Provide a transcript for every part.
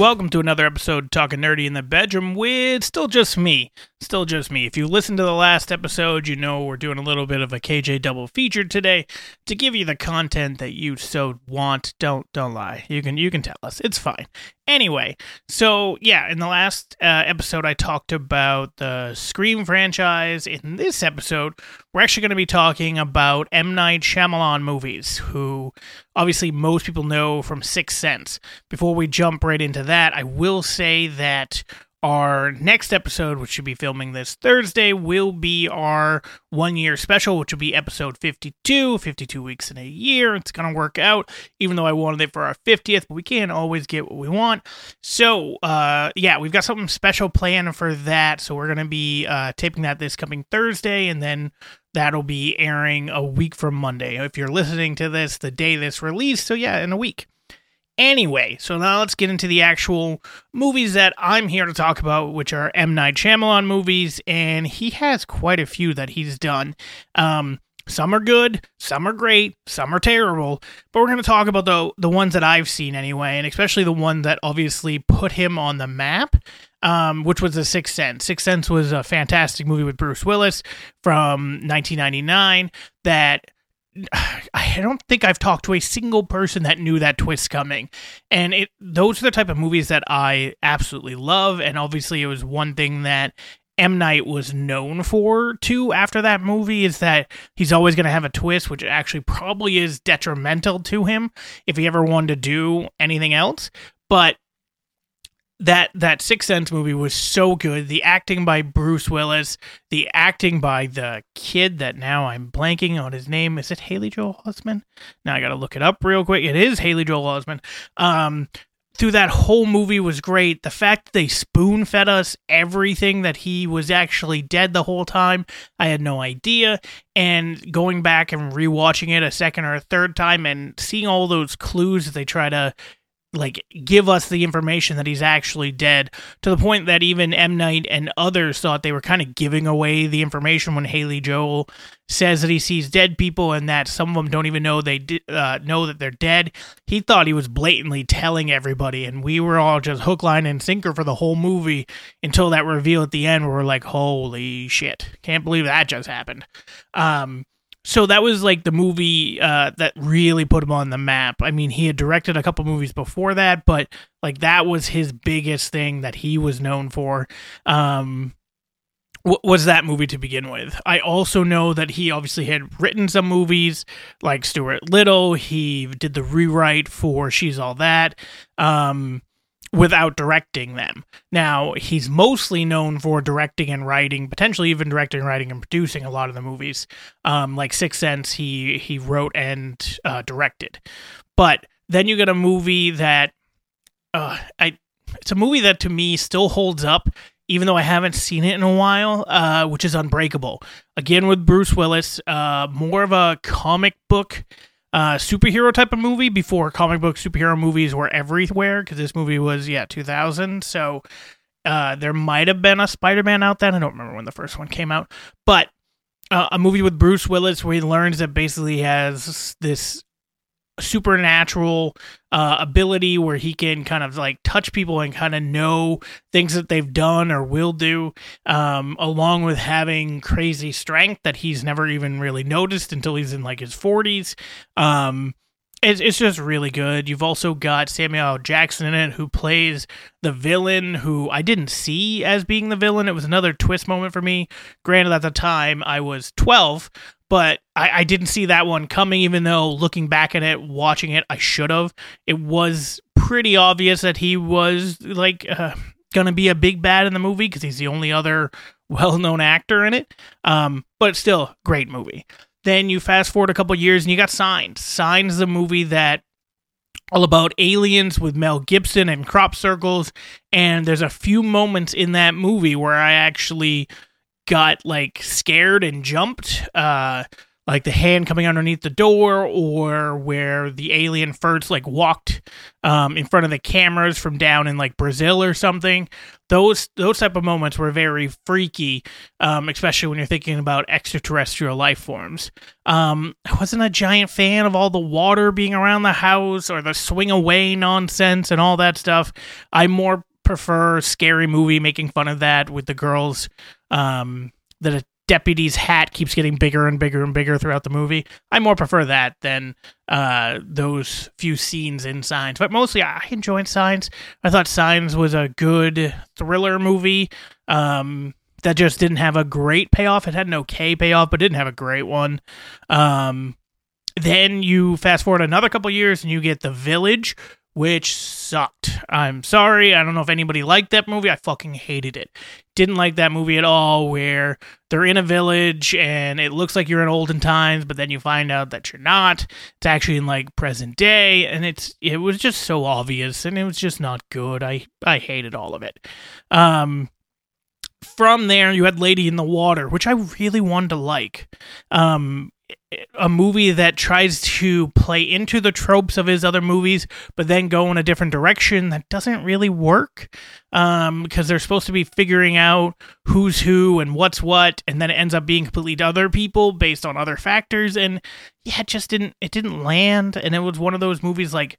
Welcome to another episode of Talking Nerdy in the Bedroom with still just me. Still just me. If you listened to the last episode, you know we're doing a little bit of a KJ double feature today to give you the content that you so want. Don't don't lie. You can you can tell us. It's fine. Anyway, so yeah, in the last uh, episode I talked about the Scream franchise. In this episode, we're actually going to be talking about M Night Shyamalan movies, who obviously most people know from Sixth Sense. Before we jump right into that, I will say that our next episode, which should be filming this Thursday, will be our one year special, which will be episode 52, 52 weeks in a year. It's going to work out, even though I wanted it for our 50th, but we can't always get what we want. So, uh, yeah, we've got something special planned for that. So, we're going to be uh, taping that this coming Thursday, and then that'll be airing a week from Monday. If you're listening to this the day this released, so yeah, in a week. Anyway, so now let's get into the actual movies that I'm here to talk about, which are M. Night Shyamalan movies, and he has quite a few that he's done. Um, some are good, some are great, some are terrible, but we're going to talk about the the ones that I've seen anyway, and especially the one that obviously put him on the map, um, which was The Sixth Sense. Sixth Sense was a fantastic movie with Bruce Willis from 1999 that I don't think I've talked to a single person that knew that twist coming. And it those are the type of movies that I absolutely love and obviously it was one thing that M Night was known for too after that movie is that he's always going to have a twist which actually probably is detrimental to him if he ever wanted to do anything else. But that that Sixth Sense movie was so good. The acting by Bruce Willis, the acting by the kid that now I'm blanking on his name. Is it Haley Joel Osment? Now I got to look it up real quick. It is Haley Joel Osment. Um, through that whole movie was great. The fact that they spoon fed us everything that he was actually dead the whole time, I had no idea. And going back and rewatching it a second or a third time and seeing all those clues that they try to like give us the information that he's actually dead to the point that even M Night and others thought they were kind of giving away the information when Haley Joel says that he sees dead people and that some of them don't even know they uh, know that they're dead. He thought he was blatantly telling everybody, and we were all just hook, line, and sinker for the whole movie until that reveal at the end where we're like, "Holy shit! Can't believe that just happened." Um, so that was like the movie uh, that really put him on the map. I mean, he had directed a couple movies before that, but like that was his biggest thing that he was known for. Um, was that movie to begin with. I also know that he obviously had written some movies like Stuart Little. He did the rewrite for She's All That. Um, without directing them. Now, he's mostly known for directing and writing, potentially even directing, writing, and producing a lot of the movies. Um, like Sixth Sense, he he wrote and uh, directed. But then you get a movie that, uh, I it's a movie that to me still holds up, even though I haven't seen it in a while, uh, which is Unbreakable. Again with Bruce Willis, uh, more of a comic book uh, superhero type of movie before comic book superhero movies were everywhere because this movie was yeah 2000 so uh, there might have been a spider-man out then. I don't remember when the first one came out. But uh, a movie with bruce willis where he learns that basically has this supernatural uh, ability where he can kind of like touch people and kind of know things that they've done or will do, um, along with having crazy strength that he's never even really noticed until he's in like his 40s. Um, it's, it's just really good. You've also got Samuel Jackson in it, who plays the villain, who I didn't see as being the villain. It was another twist moment for me. Granted, at the time I was 12, but I, I didn't see that one coming, even though looking back at it, watching it, I should have. It was pretty obvious that he was like uh, gonna be a big bad in the movie because he's the only other well-known actor in it. Um, but still, great movie. Then you fast forward a couple years and you got Signs. Signs the movie that all about aliens with Mel Gibson and crop circles. And there's a few moments in that movie where I actually got like scared and jumped. Uh, like the hand coming underneath the door, or where the alien first like walked um, in front of the cameras from down in like Brazil or something. Those those type of moments were very freaky, um, especially when you're thinking about extraterrestrial life forms. Um, I wasn't a giant fan of all the water being around the house or the swing away nonsense and all that stuff. I more prefer scary movie making fun of that with the girls um, the deputy's hat keeps getting bigger and bigger and bigger throughout the movie. I more prefer that than uh, those few scenes in Signs. But mostly, I enjoyed Signs. I thought Signs was a good thriller movie. Um, that just didn't have a great payoff. It had an okay payoff, but didn't have a great one. Um, then you fast forward another couple years and you get The Village, which sucked. I'm sorry. I don't know if anybody liked that movie. I fucking hated it. Didn't like that movie at all, where they're in a village and it looks like you're in olden times, but then you find out that you're not. It's actually in like present day, and it's it was just so obvious and it was just not good. I I hated all of it. Um from there you had Lady in the Water, which I really wanted to like. Um a movie that tries to play into the tropes of his other movies, but then go in a different direction that doesn't really work um, because they're supposed to be figuring out who's who and what's what, and then it ends up being completely other people based on other factors, and yeah, it just didn't it didn't land, and it was one of those movies like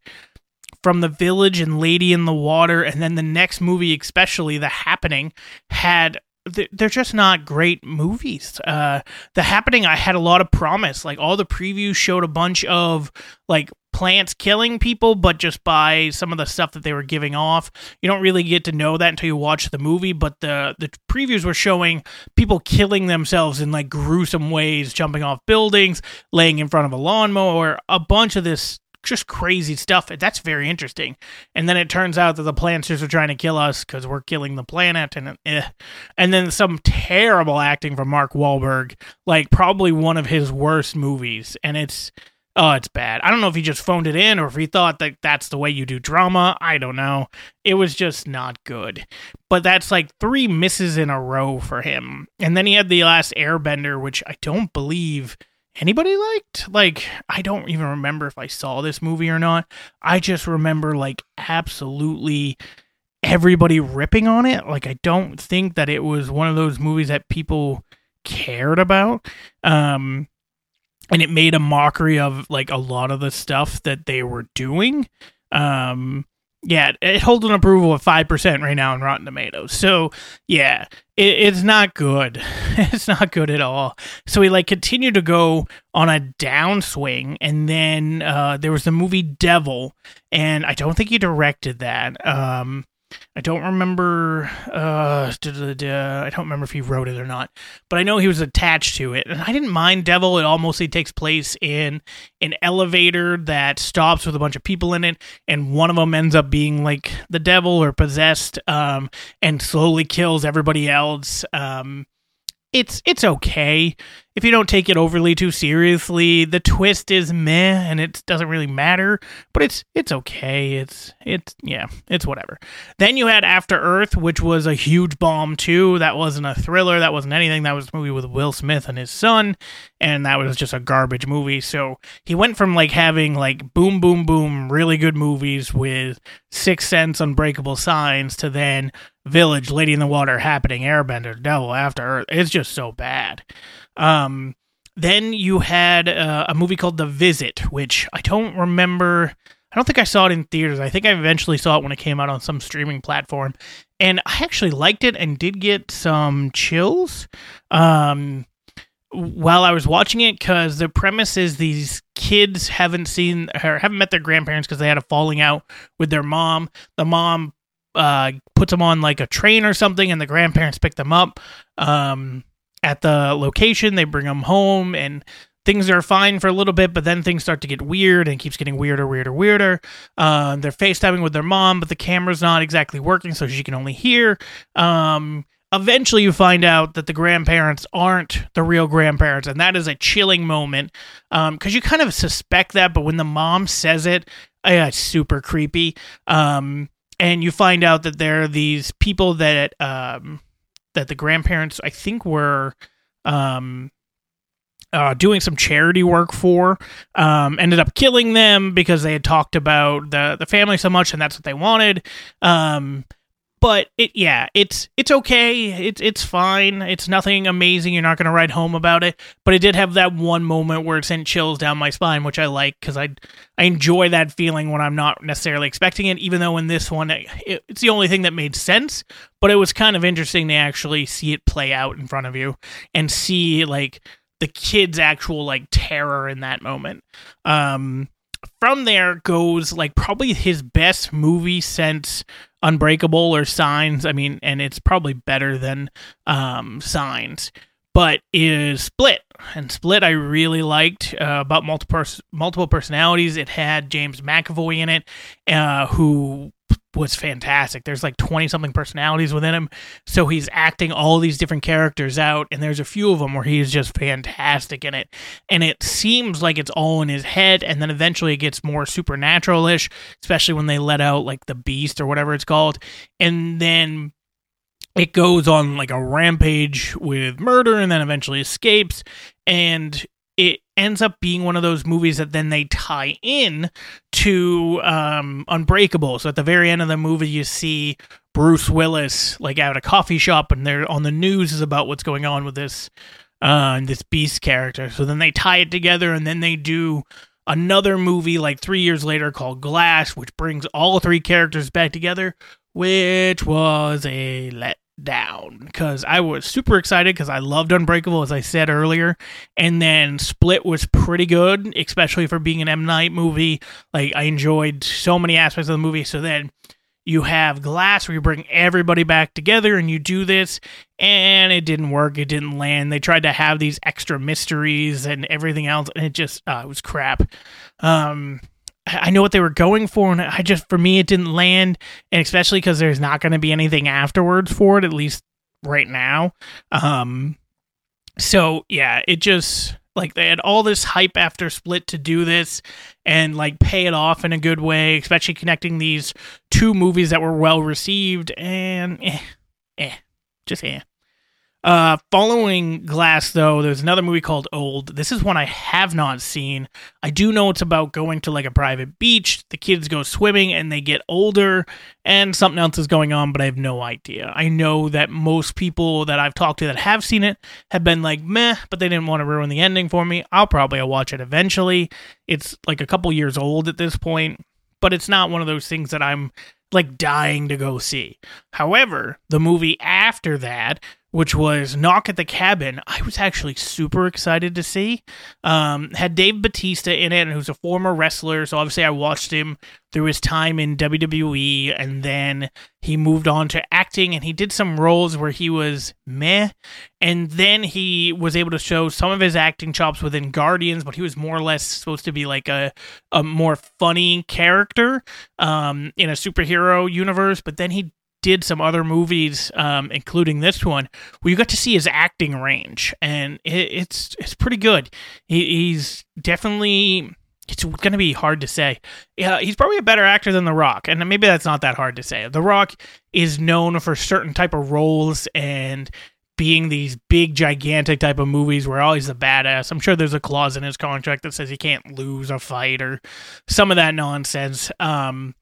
from the village and lady in the water and then the next movie especially the happening had they're just not great movies. Uh, the Happening, I had a lot of promise. Like all the previews showed a bunch of like plants killing people, but just by some of the stuff that they were giving off. You don't really get to know that until you watch the movie. But the the previews were showing people killing themselves in like gruesome ways, jumping off buildings, laying in front of a lawnmower, a bunch of this just crazy stuff. That's very interesting. And then it turns out that the planters are trying to kill us because we're killing the planet, and eh. and then some terrible acting from Mark Wahlberg, like probably one of his worst movies, and it's. Oh, it's bad. I don't know if he just phoned it in or if he thought that that's the way you do drama. I don't know. It was just not good. But that's like three misses in a row for him. And then he had the last Airbender, which I don't believe anybody liked. Like, I don't even remember if I saw this movie or not. I just remember, like, absolutely everybody ripping on it. Like, I don't think that it was one of those movies that people cared about. Um, and it made a mockery of, like, a lot of the stuff that they were doing. Um, yeah, it holds an approval of 5% right now in Rotten Tomatoes. So, yeah, it, it's not good. it's not good at all. So we like continued to go on a downswing and then uh, there was the movie Devil and I don't think he directed that. Um, I don't remember. Uh, I don't remember if he wrote it or not, but I know he was attached to it, and I didn't mind Devil. It all mostly takes place in an elevator that stops with a bunch of people in it, and one of them ends up being like the devil or possessed, um, and slowly kills everybody else. Um, it's it's okay if you don't take it overly too seriously. The twist is meh, and it doesn't really matter, but it's it's okay. It's it's yeah, it's whatever. Then you had After Earth, which was a huge bomb too. That wasn't a thriller. That wasn't anything. That was a movie with Will Smith and his son, and that was just a garbage movie. So he went from like having like boom boom boom really good movies with Six Sense, Unbreakable Signs to then Village, Lady in the Water, Happening, Airbender, Devil, After Earth. It's just so bad. Um, then you had uh, a movie called The Visit, which I don't remember. I don't think I saw it in theaters. I think I eventually saw it when it came out on some streaming platform. And I actually liked it and did get some chills um, while I was watching it because the premise is these kids haven't seen or haven't met their grandparents because they had a falling out with their mom. The mom uh, puts them on like a train or something, and the grandparents pick them up um, at the location. They bring them home, and things are fine for a little bit, but then things start to get weird and keeps getting weirder, weirder, weirder. Uh, they're FaceTiming with their mom, but the camera's not exactly working, so she can only hear. Um, eventually, you find out that the grandparents aren't the real grandparents, and that is a chilling moment Um because um, you kind of suspect that, but when the mom says it, yeah, it's super creepy. Um, and you find out that there are these people that um, that the grandparents I think were um, uh, doing some charity work for. Um, ended up killing them because they had talked about the the family so much, and that's what they wanted. Um, but it yeah it's it's okay. It's it's fine. It's nothing amazing. You're not going to write home about it. But it did have that one moment where it sent chills down my spine which i like because i i enjoy that feeling when i'm not necessarily expecting it even though in this one it, it's the only thing that made sense. But it was kind of interesting to actually see it play out in front of you and see like the kid's actual like terror in that moment. Um from there goes like probably his best movie since Unbreakable or Signs. I mean, and it's probably better than um, Signs, but is Split. And Split, I really liked uh, about multiple multiple personalities. It had James McAvoy in it, uh, who was fantastic. There's like 20 something personalities within him. So he's acting all these different characters out, and there's a few of them where he's just fantastic in it. And it seems like it's all in his head, and then eventually it gets more supernatural ish, especially when they let out like the beast or whatever it's called. And then it goes on like a rampage with murder and then eventually escapes. And it ends up being one of those movies that then they tie in to um, Unbreakable. So at the very end of the movie, you see Bruce Willis like at a coffee shop, and they're on the news is about what's going on with this uh, this Beast character. So then they tie it together, and then they do another movie like three years later called Glass, which brings all three characters back together, which was a let down because I was super excited because I loved Unbreakable, as I said earlier. And then Split was pretty good, especially for being an M. Night movie. Like, I enjoyed so many aspects of the movie. So then you have Glass where you bring everybody back together and you do this, and it didn't work. It didn't land. They tried to have these extra mysteries and everything else, and it just, uh, it was crap. Um, I know what they were going for, and I just for me it didn't land, and especially because there's not going to be anything afterwards for it, at least right now. Um, so yeah, it just like they had all this hype after Split to do this and like pay it off in a good way, especially connecting these two movies that were well received, and eh, eh, just eh. Uh, following Glass, though, there's another movie called Old. This is one I have not seen. I do know it's about going to like a private beach. The kids go swimming and they get older, and something else is going on, but I have no idea. I know that most people that I've talked to that have seen it have been like meh, but they didn't want to ruin the ending for me. I'll probably watch it eventually. It's like a couple years old at this point, but it's not one of those things that I'm like dying to go see. However, the movie after that which was Knock at the Cabin, I was actually super excited to see. Um, had Dave Batista in it, and who's a former wrestler. So obviously, I watched him through his time in WWE, and then he moved on to acting, and he did some roles where he was meh. And then he was able to show some of his acting chops within Guardians, but he was more or less supposed to be like a, a more funny character um, in a superhero universe. But then he did some other movies, um, including this one, where you got to see his acting range, and it, it's it's pretty good. He, he's definitely it's going to be hard to say. Yeah, he's probably a better actor than The Rock, and maybe that's not that hard to say. The Rock is known for certain type of roles and being these big gigantic type of movies where always the badass. I'm sure there's a clause in his contract that says he can't lose a fight or some of that nonsense. Um,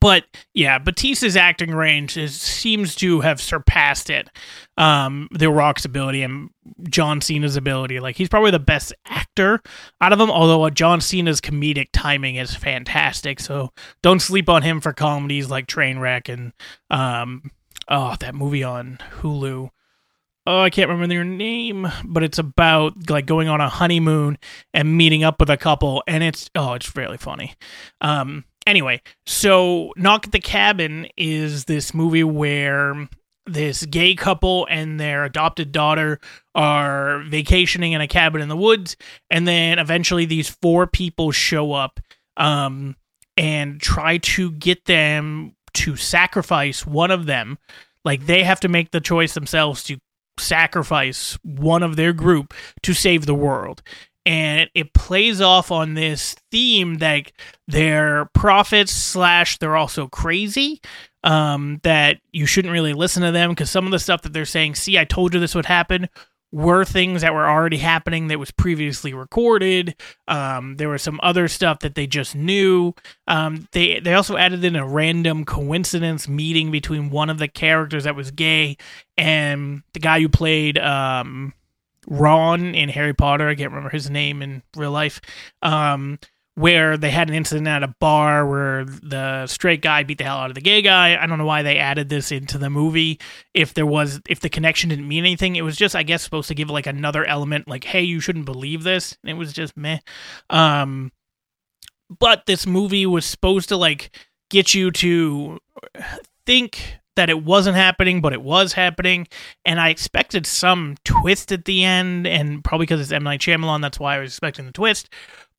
but yeah, Batista's acting range is, seems to have surpassed it. Um, the Rock's ability and John Cena's ability. Like he's probably the best actor out of them. Although uh, John Cena's comedic timing is fantastic, so don't sleep on him for comedies like Trainwreck and um, oh that movie on Hulu. Oh, I can't remember their name, but it's about like going on a honeymoon and meeting up with a couple, and it's oh, it's really funny. Um, Anyway, so Knock at the Cabin is this movie where this gay couple and their adopted daughter are vacationing in a cabin in the woods, and then eventually these four people show up um, and try to get them to sacrifice one of them. Like they have to make the choice themselves to sacrifice one of their group to save the world and it plays off on this theme that they're prophets slash they're also crazy um, that you shouldn't really listen to them because some of the stuff that they're saying see i told you this would happen were things that were already happening that was previously recorded. Um, there was some other stuff that they just knew. Um, they they also added in a random coincidence meeting between one of the characters that was gay and the guy who played um, Ron in Harry Potter. I can't remember his name in real life. Um, where they had an incident at a bar where the straight guy beat the hell out of the gay guy. I don't know why they added this into the movie. If there was, if the connection didn't mean anything, it was just, I guess, supposed to give like another element, like, hey, you shouldn't believe this. And it was just meh. Um, but this movie was supposed to like get you to think that it wasn't happening, but it was happening. And I expected some twist at the end, and probably because it's M. Night Shyamalan, that's why I was expecting the twist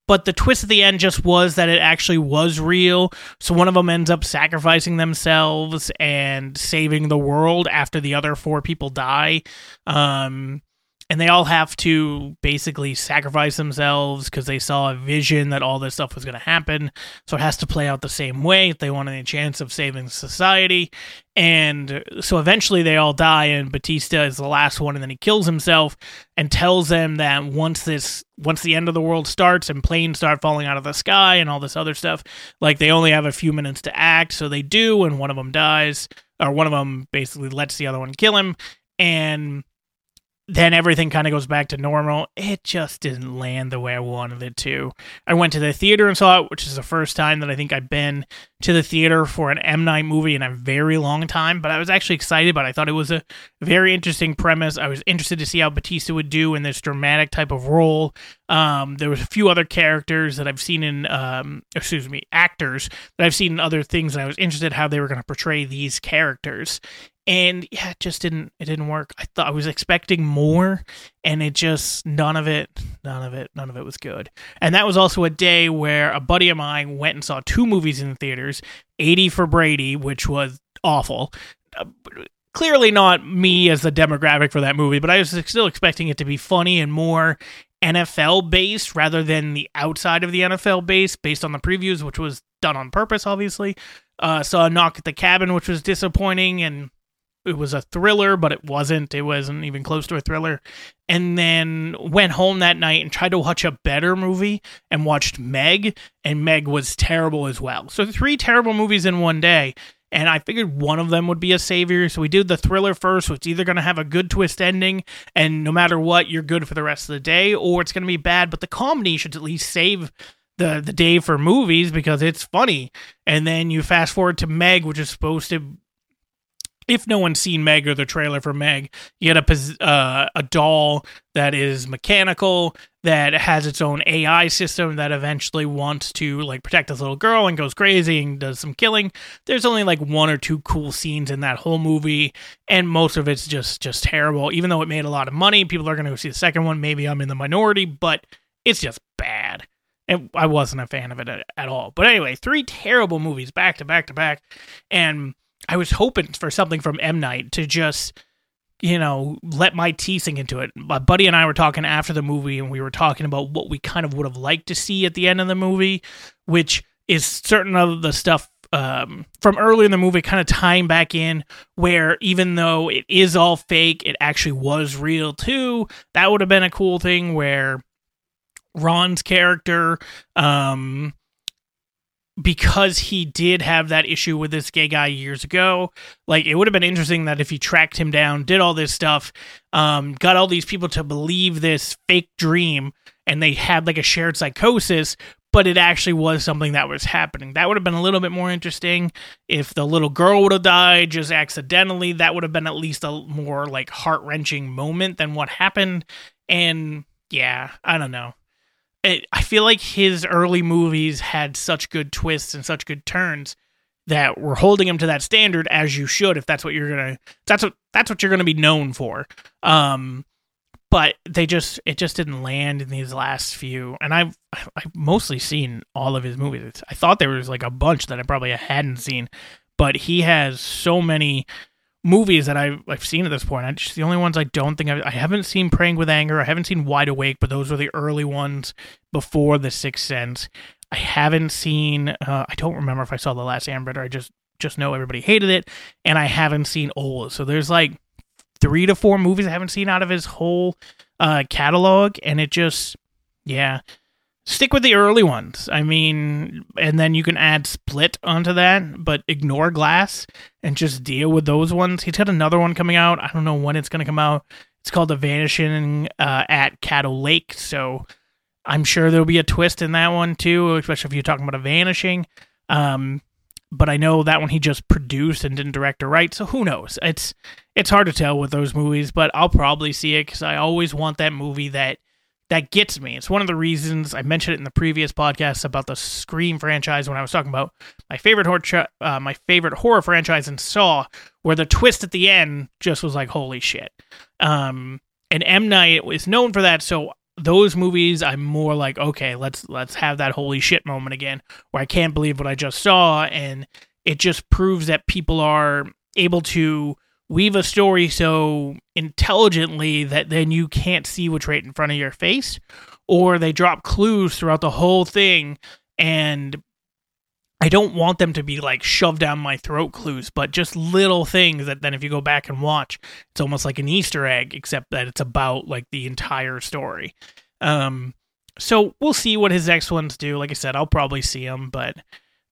but the twist at the end just was that it actually was real. So one of them ends up sacrificing themselves and saving the world after the other four people die. Um, and they all have to basically sacrifice themselves because they saw a vision that all this stuff was going to happen. So it has to play out the same way if they want any chance of saving society. And so eventually they all die, and Batista is the last one, and then he kills himself and tells them that once this, once the end of the world starts and planes start falling out of the sky and all this other stuff, like they only have a few minutes to act. So they do, and one of them dies, or one of them basically lets the other one kill him, and then everything kind of goes back to normal. It just didn't land the way I wanted it to. I went to the theater and saw it, which is the first time that I think I've been to the theater for an M Night movie in a very long time. But I was actually excited, but I thought it was a very interesting premise. I was interested to see how Batista would do in this dramatic type of role. Um, there was a few other characters that I've seen in, um, excuse me, actors that I've seen in other things, and I was interested how they were going to portray these characters and yeah it just didn't it didn't work. I thought i was expecting more and it just none of it none of it none of it was good. And that was also a day where a buddy of mine went and saw two movies in the theaters 80 for brady which was awful. Uh, clearly not me as the demographic for that movie but i was still expecting it to be funny and more NFL based rather than the outside of the NFL base based on the previews, which was done on purpose, obviously. Uh, saw a knock at the cabin, which was disappointing, and it was a thriller, but it wasn't. It wasn't even close to a thriller. And then went home that night and tried to watch a better movie and watched Meg, and Meg was terrible as well. So three terrible movies in one day. And I figured one of them would be a savior. So we did the thriller first, which either going to have a good twist ending, and no matter what, you're good for the rest of the day, or it's going to be bad, but the comedy should at least save the the day for movies because it's funny. And then you fast forward to Meg, which is supposed to if no one's seen Meg or the trailer for Meg, you get a uh, a doll that is mechanical that has its own AI system that eventually wants to like protect this little girl and goes crazy and does some killing. There's only like one or two cool scenes in that whole movie, and most of it's just just terrible. Even though it made a lot of money, people are going to go see the second one. Maybe I'm in the minority, but it's just bad. And I wasn't a fan of it at, at all. But anyway, three terrible movies back to back to back, and I was hoping for something from M Night to just you know let my tea sink into it. My buddy and I were talking after the movie, and we were talking about what we kind of would have liked to see at the end of the movie, which is certain of the stuff um, from earlier in the movie kind of tying back in where even though it is all fake, it actually was real too. That would have been a cool thing where Ron's character um, because he did have that issue with this gay guy years ago, like it would have been interesting that if he tracked him down, did all this stuff, um, got all these people to believe this fake dream, and they had like a shared psychosis, but it actually was something that was happening. That would have been a little bit more interesting if the little girl would have died just accidentally. That would have been at least a more like heart wrenching moment than what happened. And yeah, I don't know it, I feel like his early movies had such good twists and such good turns that we're holding him to that standard as you should if that's what you're gonna that's what that's what you're gonna be known for. Um but they just it just didn't land in these last few. And i've i've mostly seen all of his movies. I thought there was like a bunch that i probably hadn't seen but he has so many movies that I've, I've seen at this point. I just the only ones I don't think I've, I haven't seen Praying with Anger. I haven't seen Wide Awake, but those were the early ones before The Sixth Sense. I haven't seen. Uh, I don't remember if I saw The Last Airbender. I just just know everybody hated it, and I haven't seen Old. So there's like three to four movies I haven't seen out of his whole uh, catalog, and it just, yeah, stick with the early ones. I mean, and then you can add Split onto that, but ignore Glass and just deal with those ones. He's got another one coming out. I don't know when it's going to come out. It's called The Vanishing uh, at Cattle Lake. So I'm sure there'll be a twist in that one too, especially if you're talking about a vanishing. Um, but I know that one he just produced and didn't direct or write, so who knows? It's it's hard to tell with those movies, but I'll probably see it because I always want that movie that that gets me. It's one of the reasons I mentioned it in the previous podcast about the Scream franchise when I was talking about my favorite horror, uh, my favorite horror franchise in Saw, where the twist at the end just was like, holy shit. Um, and M Night is known for that, so those movies I'm more like, okay, let's let's have that holy shit moment again, where I can't believe what I just saw, and it just proves that people are able to weave a story so intelligently that then you can't see what's right in front of your face, or they drop clues throughout the whole thing. And I don't want them to be like shoved down my throat clues, but just little things that then if you go back and watch, it's almost like an Easter egg, except that it's about like the entire story. Um, so we'll see what his next ones do. Like I said, I'll probably see them, but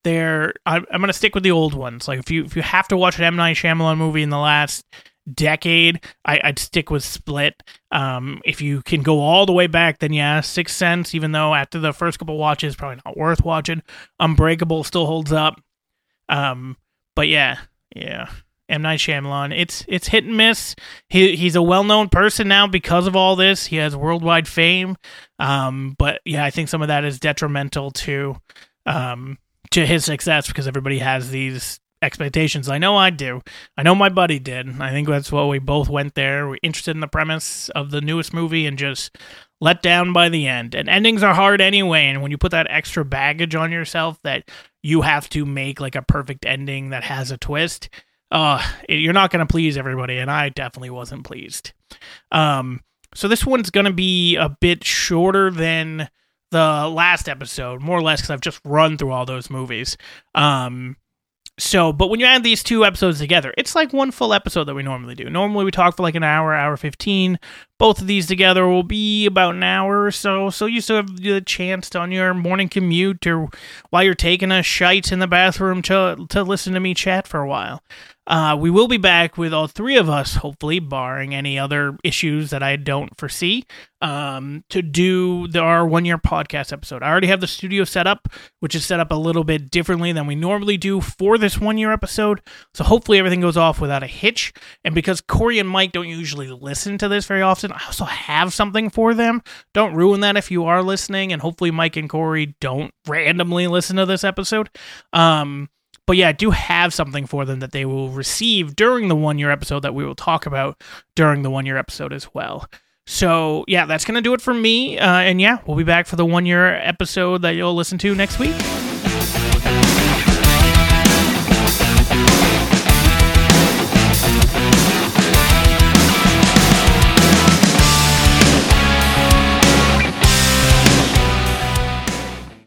they're I'm, I'm gonna stick with the old ones. Like if you if you have to watch an M Night Shyamalan movie in the last decade, I, would stick with Split. Um, if you can go all the way back, then yeah, Sixth Sense. Even though after the first couple watches, probably not worth watching. Unbreakable still holds up. Um, but yeah, yeah. M Night Shyamalan. It's it's hit and miss. He he's a well known person now because of all this. He has worldwide fame. Um, but yeah, I think some of that is detrimental to um to his success because everybody has these expectations. I know I do. I know my buddy did. I think that's what we both went there. We're interested in the premise of the newest movie and just let down by the end. And endings are hard anyway. And when you put that extra baggage on yourself that you have to make like a perfect ending that has a twist, uh, you're not going to please everybody. And I definitely wasn't pleased. Um, so this one's going to be a bit shorter than the last episode, more or less, because I've just run through all those movies. Um, so, but when you add these two episodes together, it's like one full episode that we normally do. Normally, we talk for like an hour, hour 15. Both of these together will be about an hour or so. So, you still have the chance to, on your morning commute or while you're taking a shite in the bathroom to, to listen to me chat for a while. Uh, we will be back with all three of us, hopefully, barring any other issues that I don't foresee, um, to do the, our one year podcast episode. I already have the studio set up, which is set up a little bit differently than we normally do for this one year episode. So hopefully everything goes off without a hitch. And because Corey and Mike don't usually listen to this very often, I also have something for them. Don't ruin that if you are listening. And hopefully Mike and Corey don't randomly listen to this episode. Um, but yeah, I do have something for them that they will receive during the one year episode that we will talk about during the one year episode as well. So yeah, that's gonna do it for me. Uh, and yeah, we'll be back for the one year episode that you'll listen to next week.